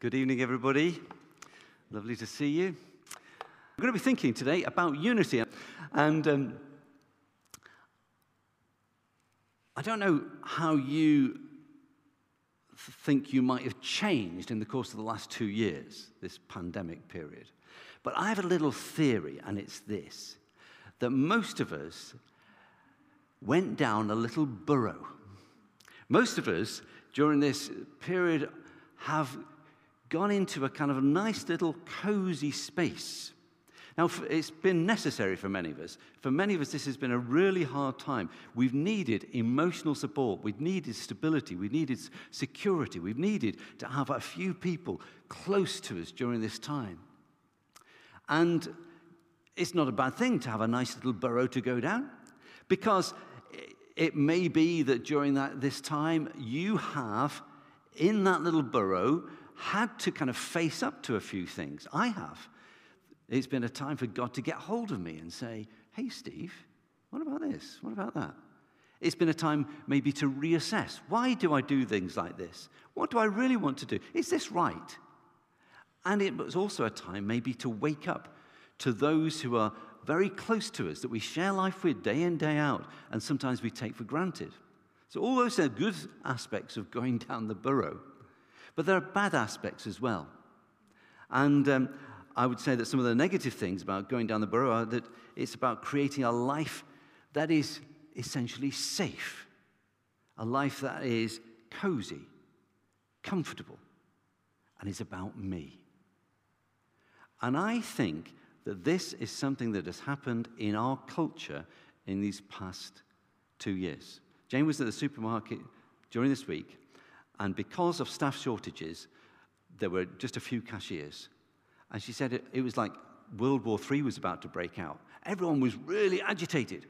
Good evening, everybody. Lovely to see you. I'm going to be thinking today about unity. And um, I don't know how you think you might have changed in the course of the last two years, this pandemic period. But I have a little theory, and it's this that most of us went down a little burrow. Most of us, during this period, have gone into a kind of a nice little cozy space. Now, it's been necessary for many of us. For many of us, this has been a really hard time. We've needed emotional support. We've needed stability. We've needed security. We've needed to have a few people close to us during this time. And it's not a bad thing to have a nice little burrow to go down because it may be that during that, this time you have in that little burrow had to kind of face up to a few things. I have. It's been a time for God to get hold of me and say, hey, Steve, what about this? What about that? It's been a time maybe to reassess. Why do I do things like this? What do I really want to do? Is this right? And it was also a time maybe to wake up to those who are very close to us, that we share life with day in, day out, and sometimes we take for granted. So, all those are good aspects of going down the burrow. But there are bad aspects as well. And um, I would say that some of the negative things about going down the burrow are that it's about creating a life that is essentially safe, a life that is cozy, comfortable, and is about me. And I think that this is something that has happened in our culture in these past two years. Jane was at the supermarket during this week, and because of staff shortages, there were just a few cashiers. And she said it, it was like World War III was about to break out. Everyone was really agitated.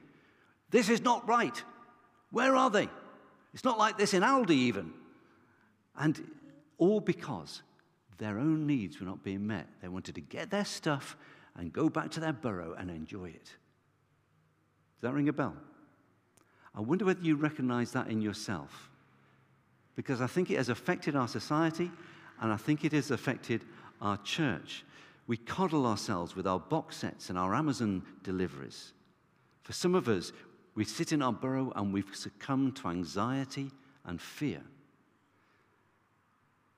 This is not right. Where are they? It's not like this in Aldi, even. And all because their own needs were not being met. They wanted to get their stuff and go back to their burrow and enjoy it. Does that ring a bell? I wonder whether you recognize that in yourself. Because I think it has affected our society and I think it has affected our church. We coddle ourselves with our box sets and our Amazon deliveries. For some of us, we sit in our burrow and we've succumbed to anxiety and fear.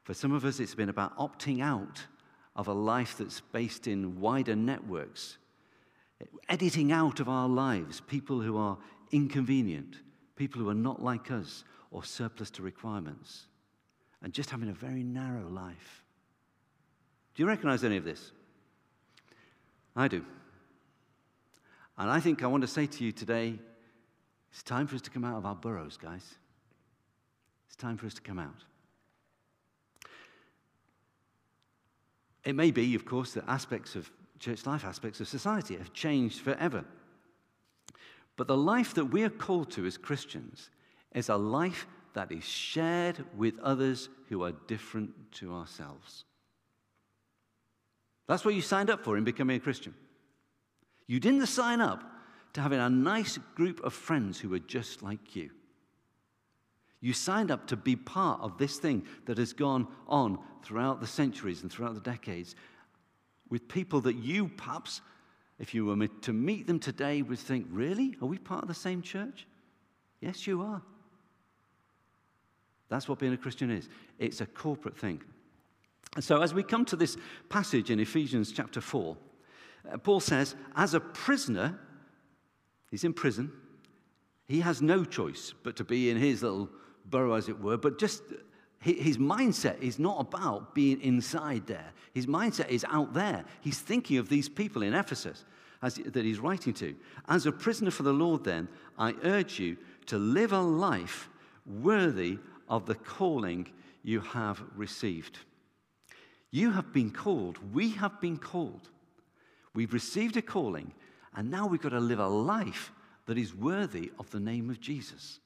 For some of us, it's been about opting out of a life that's based in wider networks, editing out of our lives people who are inconvenient, people who are not like us or surplus to requirements, and just having a very narrow life. Do you recognize any of this? I do. And I think I want to say to you today it's time for us to come out of our burrows, guys. It's time for us to come out. It may be, of course, that aspects of church life, aspects of society have changed forever. But the life that we are called to as Christians is a life that is shared with others who are different to ourselves. That's what you signed up for in becoming a Christian. You didn't sign up to having a nice group of friends who were just like you. You signed up to be part of this thing that has gone on throughout the centuries and throughout the decades with people that you, perhaps, if you were to meet them today, would think, really? Are we part of the same church? Yes, you are. That's what being a Christian is it's a corporate thing. And so, as we come to this passage in Ephesians chapter 4, uh, Paul says, as a prisoner, he's in prison, he has no choice but to be in his little burrow, as it were, but just his mindset is not about being inside there. His mindset is out there. He's thinking of these people in Ephesus as, that he's writing to. As a prisoner for the Lord, then, I urge you to live a life worthy of the calling you have received. You have been called. We have been called. We've received a calling, and now we've got to live a life that is worthy of the name of Jesus.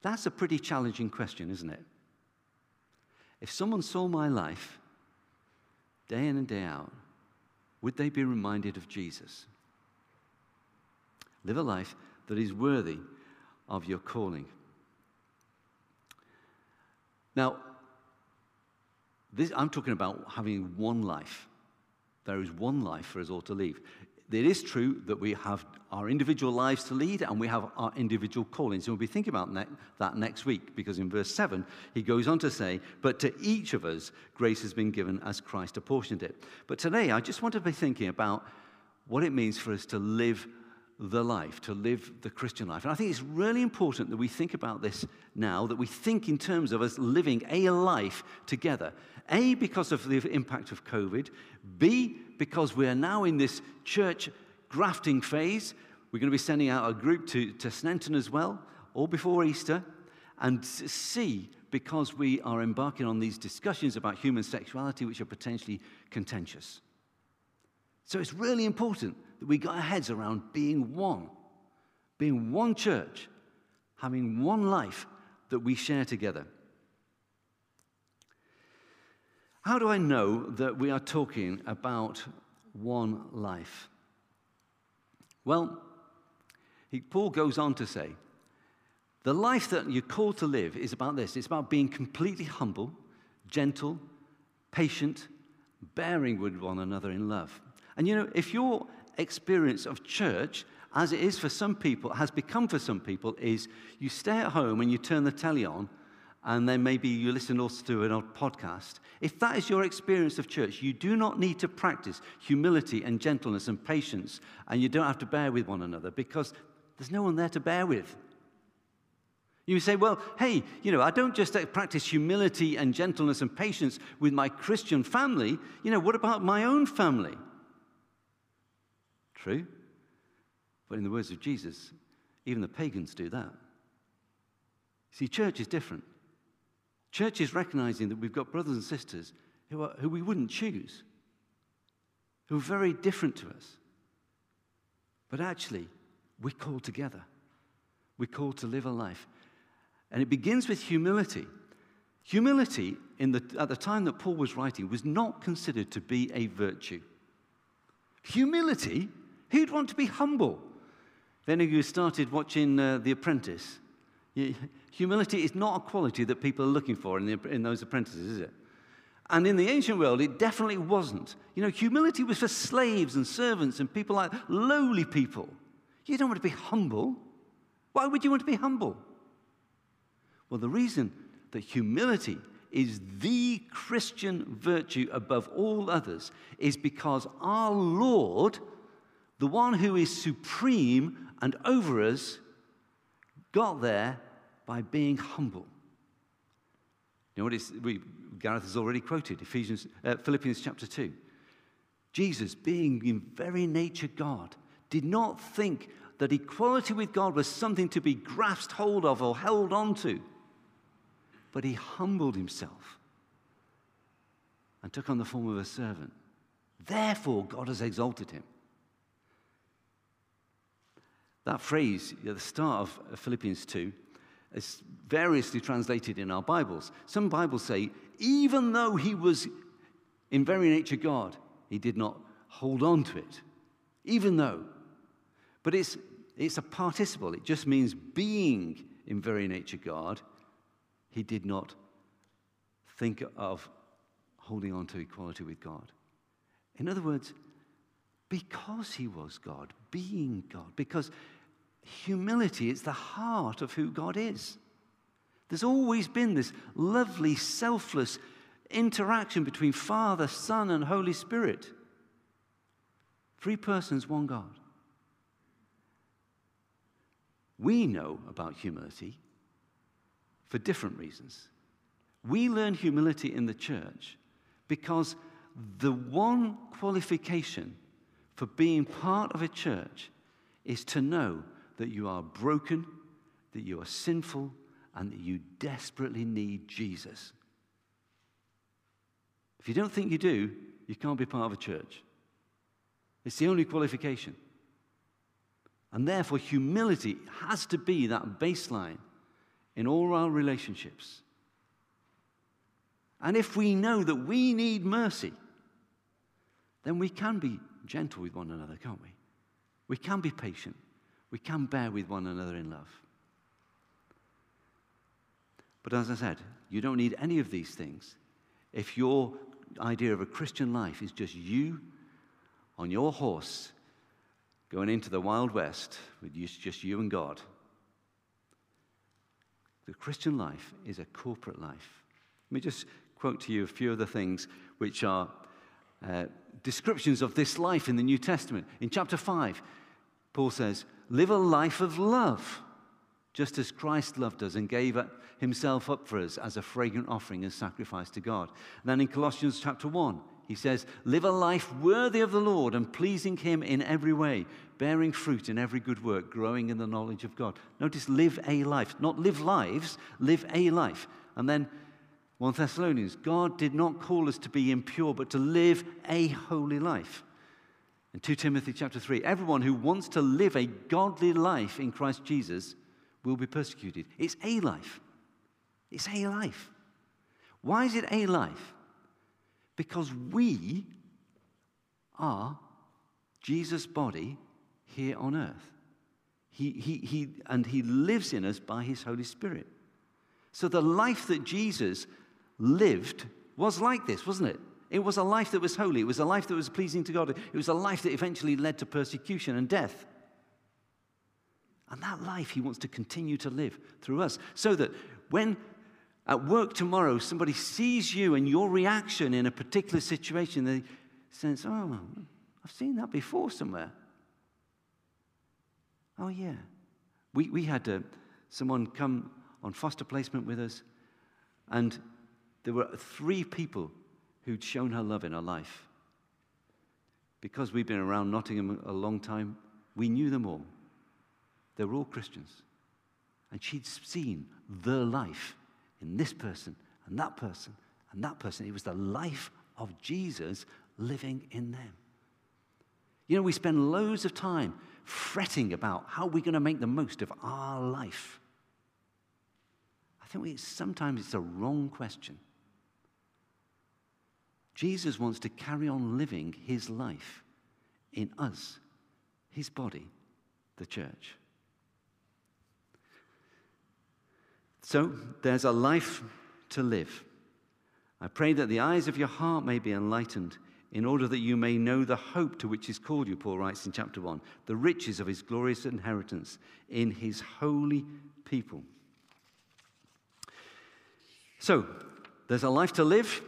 That's a pretty challenging question, isn't it? If someone saw my life day in and day out, would they be reminded of Jesus? Live a life that is worthy of your calling. Now, This, I'm talking about having one life. There is one life for us all to live. It is true that we have our individual lives to lead and we have our individual callings. And we'll be thinking about ne- that next week because in verse 7, he goes on to say, But to each of us, grace has been given as Christ apportioned it. But today, I just want to be thinking about what it means for us to live the life, to live the Christian life. And I think it's really important that we think about this now, that we think in terms of us living a life together. A, because of the impact of COVID. B, because we are now in this church grafting phase. We're going to be sending out a group to, to Sneinton as well, all before Easter. And C, because we are embarking on these discussions about human sexuality, which are potentially contentious. So it's really important that we got our heads around being one, being one church, having one life that we share together. How do I know that we are talking about one life? Well, he, Paul goes on to say, the life that you're called to live is about this it's about being completely humble, gentle, patient, bearing with one another in love. And you know, if your experience of church, as it is for some people, has become for some people, is you stay at home and you turn the telly on, and then maybe you listen also to an old podcast. If that is your experience of church, you do not need to practice humility and gentleness and patience, and you don't have to bear with one another because there's no one there to bear with. You say, well, hey, you know, I don't just uh, practice humility and gentleness and patience with my Christian family. You know, what about my own family? True. But in the words of Jesus, even the pagans do that. See, church is different. Church is recognizing that we've got brothers and sisters who, are, who we wouldn't choose, who are very different to us. But actually, we're called together. We're called to live a life. And it begins with humility. Humility, in the, at the time that Paul was writing, was not considered to be a virtue. Humility Who'd want to be humble? Of you started watching uh, The Apprentice, humility is not a quality that people are looking for in, the, in those apprentices, is it? And in the ancient world, it definitely wasn't. You know, humility was for slaves and servants and people like lowly people. You don't want to be humble. Why would you want to be humble? Well, the reason that humility is the Christian virtue above all others is because our Lord the one who is supreme and over us, got there by being humble. You know what is, we, Gareth has already quoted Ephesians, uh, Philippians chapter 2. Jesus, being in very nature God, did not think that equality with God was something to be grasped hold of or held on to, but he humbled himself and took on the form of a servant. Therefore, God has exalted him that phrase at the start of uh, Philippians 2 is variously translated in our Bibles. Some Bibles say, even though he was in very nature God, he did not hold on to it. Even though. But it's, it's a participle, it just means being in very nature God, he did not think of holding on to equality with God. In other words, because he was God, being God, because humility is the heart of who God is. There's always been this lovely, selfless interaction between Father, Son, and Holy Spirit. Three persons, one God. We know about humility for different reasons. We learn humility in the church because the one qualification for being part of a church is to know that you are broken, that you are sinful, and that you desperately need Jesus. If you don't think you do, you can't be part of a church. It's the only qualification. And therefore, humility has to be that baseline in all our relationships. And if we know that we need mercy, then we can be gentle with one another, can't we? We can be patient we can bear with one another in love. But as I said, you don't need any of these things if your idea of a Christian life is just you on your horse going into the Wild West with just you and God. The Christian life is a corporate life. Let me just quote to you a few of the things which are uh, descriptions of this life in the New Testament. In chapter 5, Paul says, Live a life of love, just as Christ loved us and gave himself up for us as a fragrant offering and sacrifice to God. And then in Colossians chapter 1, he says, Live a life worthy of the Lord and pleasing Him in every way, bearing fruit in every good work, growing in the knowledge of God. Notice, live a life. Not live lives, live a life. And then 1 Thessalonians, God did not call us to be impure, but to live a holy life. And 2 Timothy chapter 3, everyone who wants to live a godly life in Christ Jesus will be persecuted. It's a life. It's a life. Why is it a life? Because we are Jesus' body here on earth. He, he, he, and he lives in us by his Holy Spirit. So the life that Jesus lived was like this, wasn't it? It was a life that was holy. It was a life that was pleasing to God. It was a life that eventually led to persecution and death. And that life he wants to continue to live through us. So that when at work tomorrow, somebody sees you and your reaction in a particular situation, they sense, oh, I've seen that before somewhere. Oh, yeah. We, we had uh, someone come on foster placement with us, and there were three people who'd shown her love in her life. Because we've been around Nottingham a long time, we knew them all. They were all Christians. And she'd seen the life in this person and that person and that person. It was the life of Jesus living in them. You know, we spend loads of time fretting about how we're going to make the most of our life. I think we, sometimes it's a wrong question. Jesus wants to carry on living his life in us, his body, the church. So there's a life to live. I pray that the eyes of your heart may be enlightened in order that you may know the hope to which he's called you, Paul writes in chapter 1, the riches of his glorious inheritance in his holy people. So, there's a life to live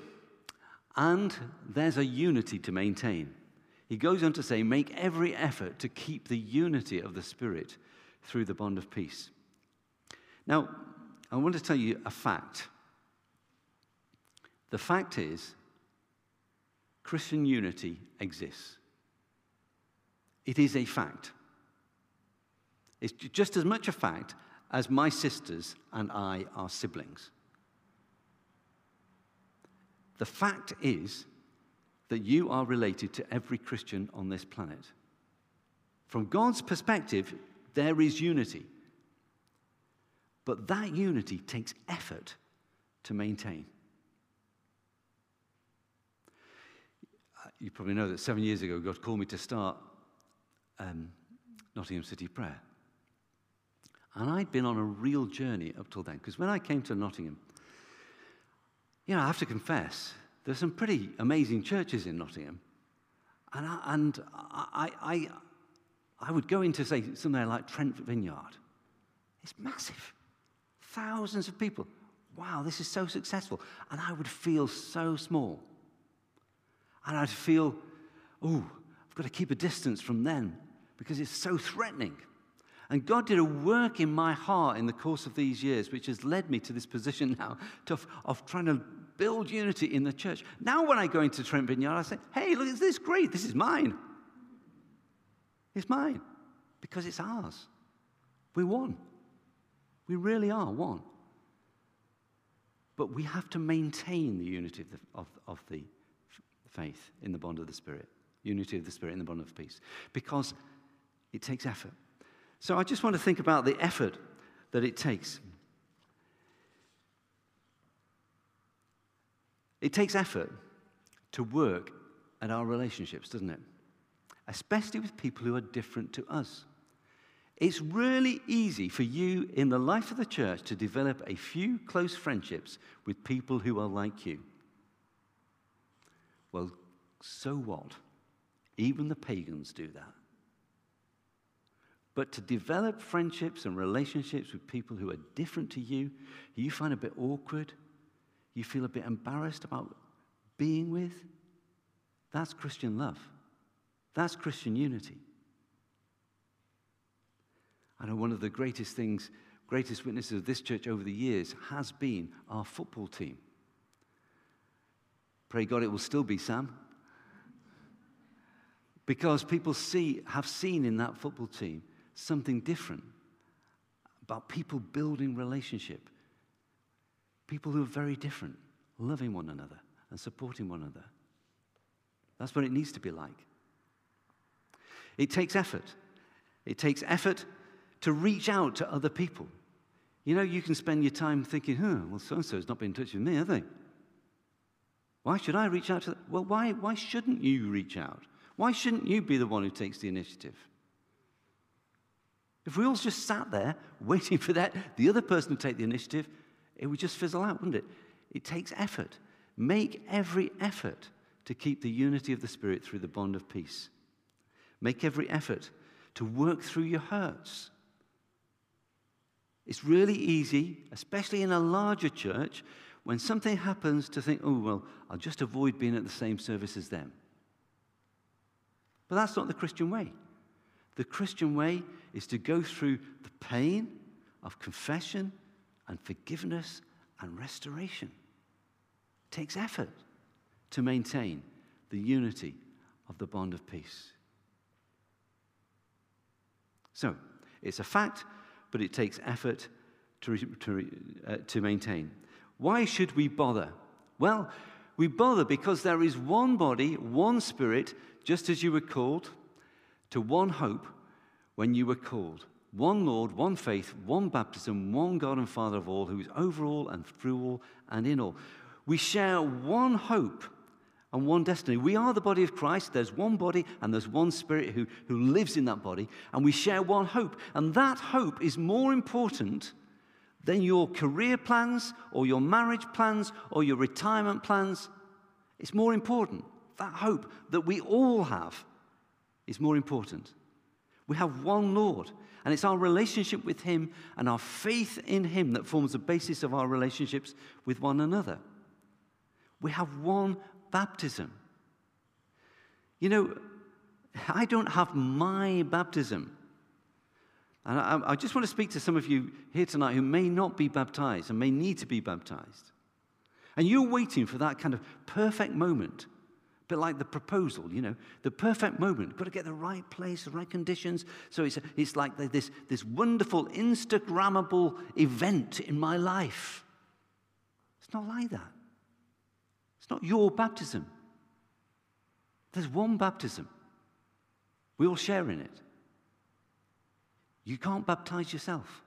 and there's a unity to maintain. He goes on to say, make every effort to keep the unity of the Spirit through the bond of peace. Now, I want to tell you a fact. The fact is, Christian unity exists. It is a fact. It's just as much a fact as my sisters and I are siblings. The fact is that you are related to every Christian on this planet. From God's perspective, there is unity. But that unity takes effort to maintain. You probably know that seven years ago, God called me to start um, Nottingham City Prayer. And I'd been on a real journey up till then. Because when I came to Nottingham, you know, I have to confess, there's some pretty amazing churches in Nottingham. And I, and I, I, I would go into, say, somewhere like Trent Vineyard. It's massive. Thousands of people. Wow, this is so successful. And I would feel so small. And I'd feel, oh, I've got to keep a distance from them because it's so threatening. And God did a work in my heart in the course of these years, which has led me to this position now to, of trying to build unity in the church. Now, when I go into Trent Vineyard, I say, hey, look, is this great? This is mine. It's mine because it's ours. We won. We really are one. But we have to maintain the unity of the, of, of the faith in the bond of the Spirit, unity of the Spirit in the bond of peace, because it takes effort. So I just want to think about the effort that it takes. It takes effort to work at our relationships, doesn't it? Especially with people who are different to us. It's really easy for you in the life of the church to develop a few close friendships with people who are like you. Well, so what? Even the pagans do that. But to develop friendships and relationships with people who are different to you, you find a bit awkward, you feel a bit embarrassed about being with, that's Christian love. That's Christian unity. I know one of the greatest things, greatest witnesses of this church over the years has been our football team. Pray God it will still be Sam. Because people see, have seen in that football team something different about people building relationship. People who are very different, loving one another and supporting one another. That's what it needs to be like. It takes effort. It takes effort to reach out to other people. You know, you can spend your time thinking, huh, well, so and so so's not been in touch with me, have they? Why should I reach out to them? Well, why, why shouldn't you reach out? Why shouldn't you be the one who takes the initiative? If we all just sat there waiting for that, the other person to take the initiative, it would just fizzle out, wouldn't it? It takes effort. Make every effort to keep the unity of the Spirit through the bond of peace. Make every effort to work through your hurts. It's really easy, especially in a larger church, when something happens to think, oh, well, I'll just avoid being at the same service as them. But that's not the Christian way. The Christian way is to go through the pain of confession and forgiveness and restoration. It takes effort to maintain the unity of the bond of peace. So, it's a fact, but it takes effort to, to, uh, to maintain. Why should we bother? Well, we bother because there is one body, one spirit, just as you were called, to one hope when you were called. One Lord, one faith, one baptism, one God and Father of all, who is over all and through all and in all. We share one hope and one destiny. We are the body of Christ. There's one body and there's one spirit who, who lives in that body, and we share one hope. And that hope is more important than your career plans or your marriage plans or your retirement plans. It's more important. That hope that we all have is more important. We have one Lord, and it's our relationship with Him and our faith in Him that forms the basis of our relationships with one another. We have one baptism. You know, I don't have my baptism. And I, I, just want to speak to some of you here tonight who may not be baptized and may need to be baptized. And you're waiting for that kind of perfect moment, bit like the proposal, you know, the perfect moment. Got to get the right place, the right conditions. So it's, it's like this, this wonderful, Instagrammable event in my life. It's not like that. It's not your baptism. There's one baptism. We all share in it. You can't baptize yourself.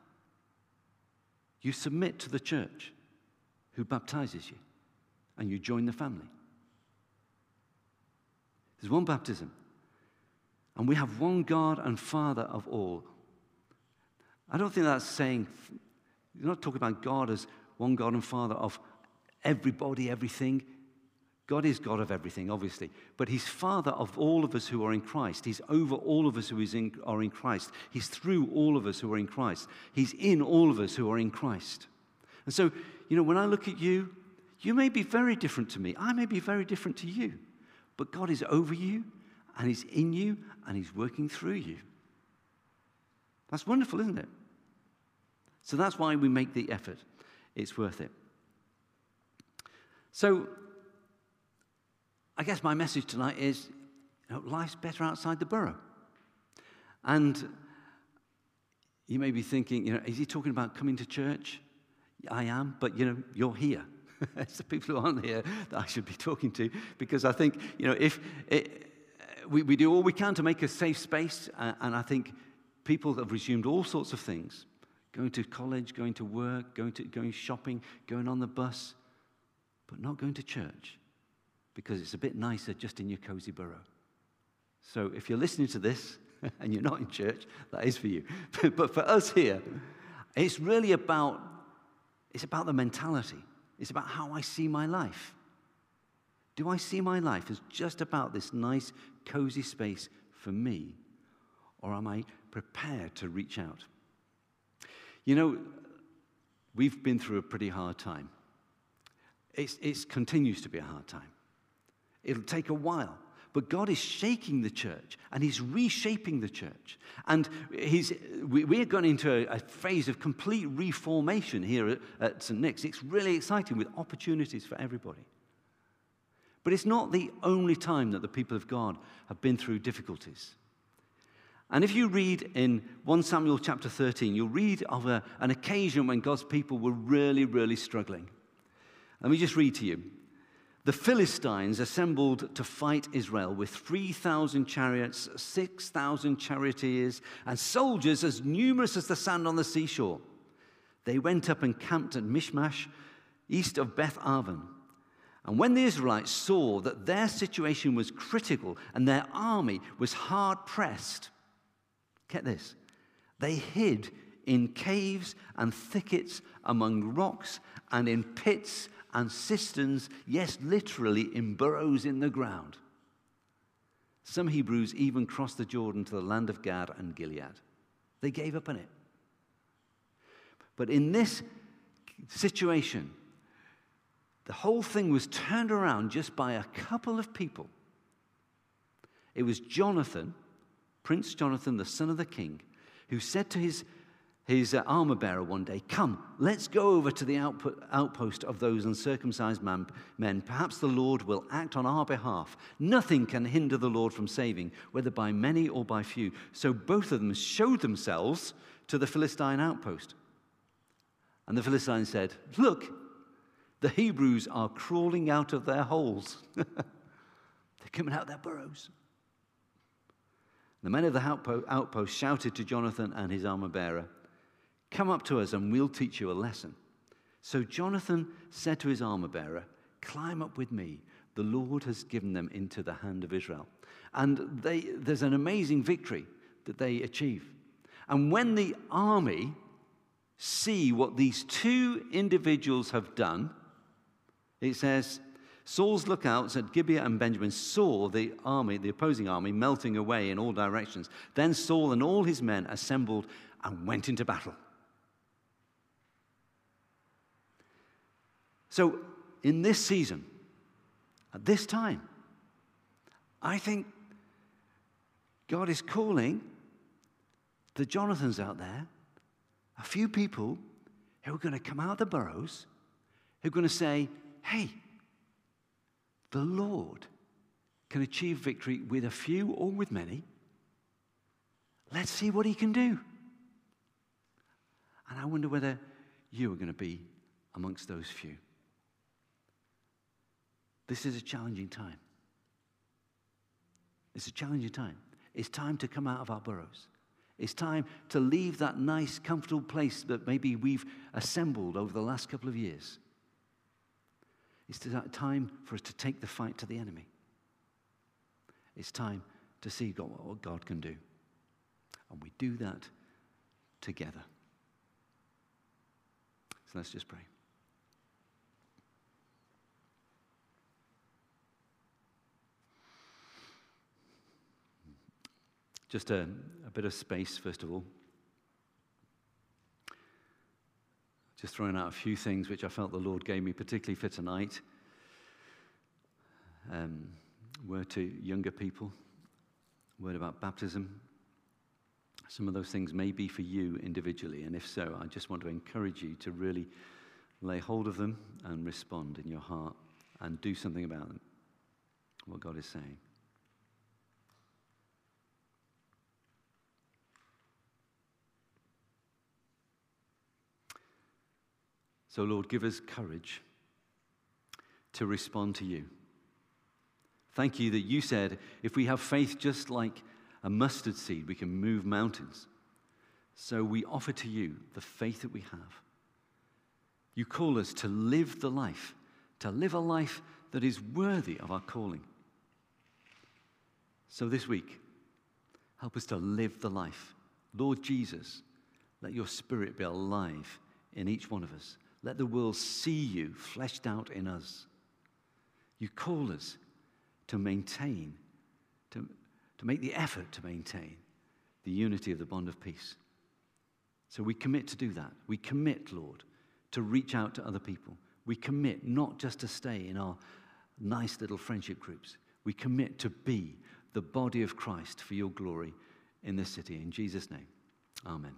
You submit to the church who baptizes you, and you join the family. There's one baptism, and we have one God and Father of all. I don't think that's saying, you're not talking about God as one God and Father of everybody, everything. God is God of everything, obviously, but He's Father of all of us who are in Christ. He's over all of us who in, are in Christ. He's through all of us who are in Christ. He's in all of us who are in Christ. And so, you know, when I look at you, you may be very different to me. I may be very different to you. But God is over you, and He's in you, and He's working through you. That's wonderful, isn't it? So that's why we make the effort. It's worth it. So, I guess my message tonight is you know, life's better outside the burrow. And you may be thinking, you know, is he talking about coming to church? I am, but you know, you're here. it's the people who aren't here that I should be talking to because I think, you know, if it, we, we do all we can to make a safe space, uh, and I think people have resumed all sorts of things going to college, going to work, going, to, going shopping, going on the bus, but not going to church because it's a bit nicer just in your cozy burrow. So if you're listening to this and you're not in church, that is for you. but for us here, it's really about it's about the mentality. It's about how I see my life. Do I see my life as just about this nice, cozy space for me? Or am I prepared to reach out? You know, we've been through a pretty hard time. It continues to be a hard time. It'll take a while. But God is shaking the church and He's reshaping the church. And he's, we, we're going into a, a, phase of complete reformation here at, at St. Nick's. It's really exciting with opportunities for everybody. But it's not the only time that the people of God have been through difficulties. And if you read in 1 Samuel chapter 13, you'll read of a, an occasion when God's people were really, really struggling. Let me just read to you. The Philistines assembled to fight Israel with 3,000 chariots, 6,000 charioteers, and soldiers as numerous as the sand on the seashore. They went up and camped at Michmash, east of Beth Aven. And when the Israelites saw that their situation was critical and their army was hard pressed, get this, they hid in caves and thickets among rocks and in pits and cisterns, yes, literally in burrows in the ground. Some Hebrews even crossed the Jordan to the land of Gad and Gilead. They gave up on it. But in this situation, the whole thing was turned around just by a couple of people. It was Jonathan, Prince Jonathan, the son of the king, who said to his, his armor bearer one day, Come, let's go over to the output, outpost of those uncircumcised man, men. Perhaps the Lord will act on our behalf. Nothing can hinder the Lord from saving, whether by many or by few. So both of them showed themselves to the Philistine outpost. And the Philistine said, Look, the Hebrews are crawling out of their holes. They're coming out of their burrows. The men of the outpost shouted to Jonathan and his armor bearer, Come up to us and we'll teach you a lesson. So Jonathan said to his armor bearer, Climb up with me. The Lord has given them into the hand of Israel. And they, there's an amazing victory that they achieve. And when the army see what these two individuals have done, it says, Saul's lookouts at Gibeah and Benjamin saw the army, the opposing army, melting away in all directions. Then Saul and all his men assembled and went into battle. So, in this season, at this time, I think God is calling the Jonathans out there, a few people who are going to come out of the burrows, who are going to say, hey, the Lord can achieve victory with a few or with many. Let's see what he can do. And I wonder whether you are going to be amongst those few. This is a challenging time. It's a challenging time. It's time to come out of our burrows. It's time to leave that nice, comfortable place that maybe we've assembled over the last couple of years it's time for us to take the fight to the enemy. It's time to see God, what God can do. And we do that together. So let's just pray. Just a, a bit of space, first of all. just throwing out a few things which I felt the Lord gave me, particularly for tonight. Um, word to younger people, word about baptism. Some of those things may be for you individually, and if so, I just want to encourage you to really lay hold of them and respond in your heart and do something about them, what God is saying. So, Lord, give us courage to respond to you. Thank you that you said if we have faith just like a mustard seed, we can move mountains. So we offer to you the faith that we have. You call us to live the life, to live a life that is worthy of our calling. So this week, help us to live the life. Lord Jesus, let your spirit be alive in each one of us. Let the world see you fleshed out in us. You call us to maintain, to, to make the effort to maintain the unity of the bond of peace. So we commit to do that. We commit, Lord, to reach out to other people. We commit not just to stay in our nice little friendship groups. We commit to be the body of Christ for your glory in this city. In Jesus' name, amen.